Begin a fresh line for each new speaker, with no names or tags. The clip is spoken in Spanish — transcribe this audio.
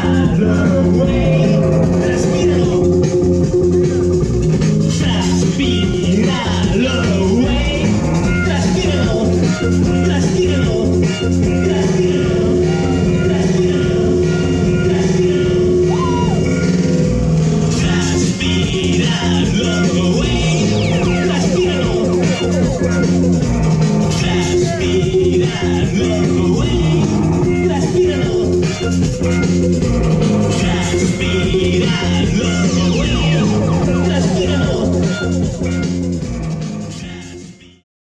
Transpíralo, güey, That's me, I love you. Let's get it on.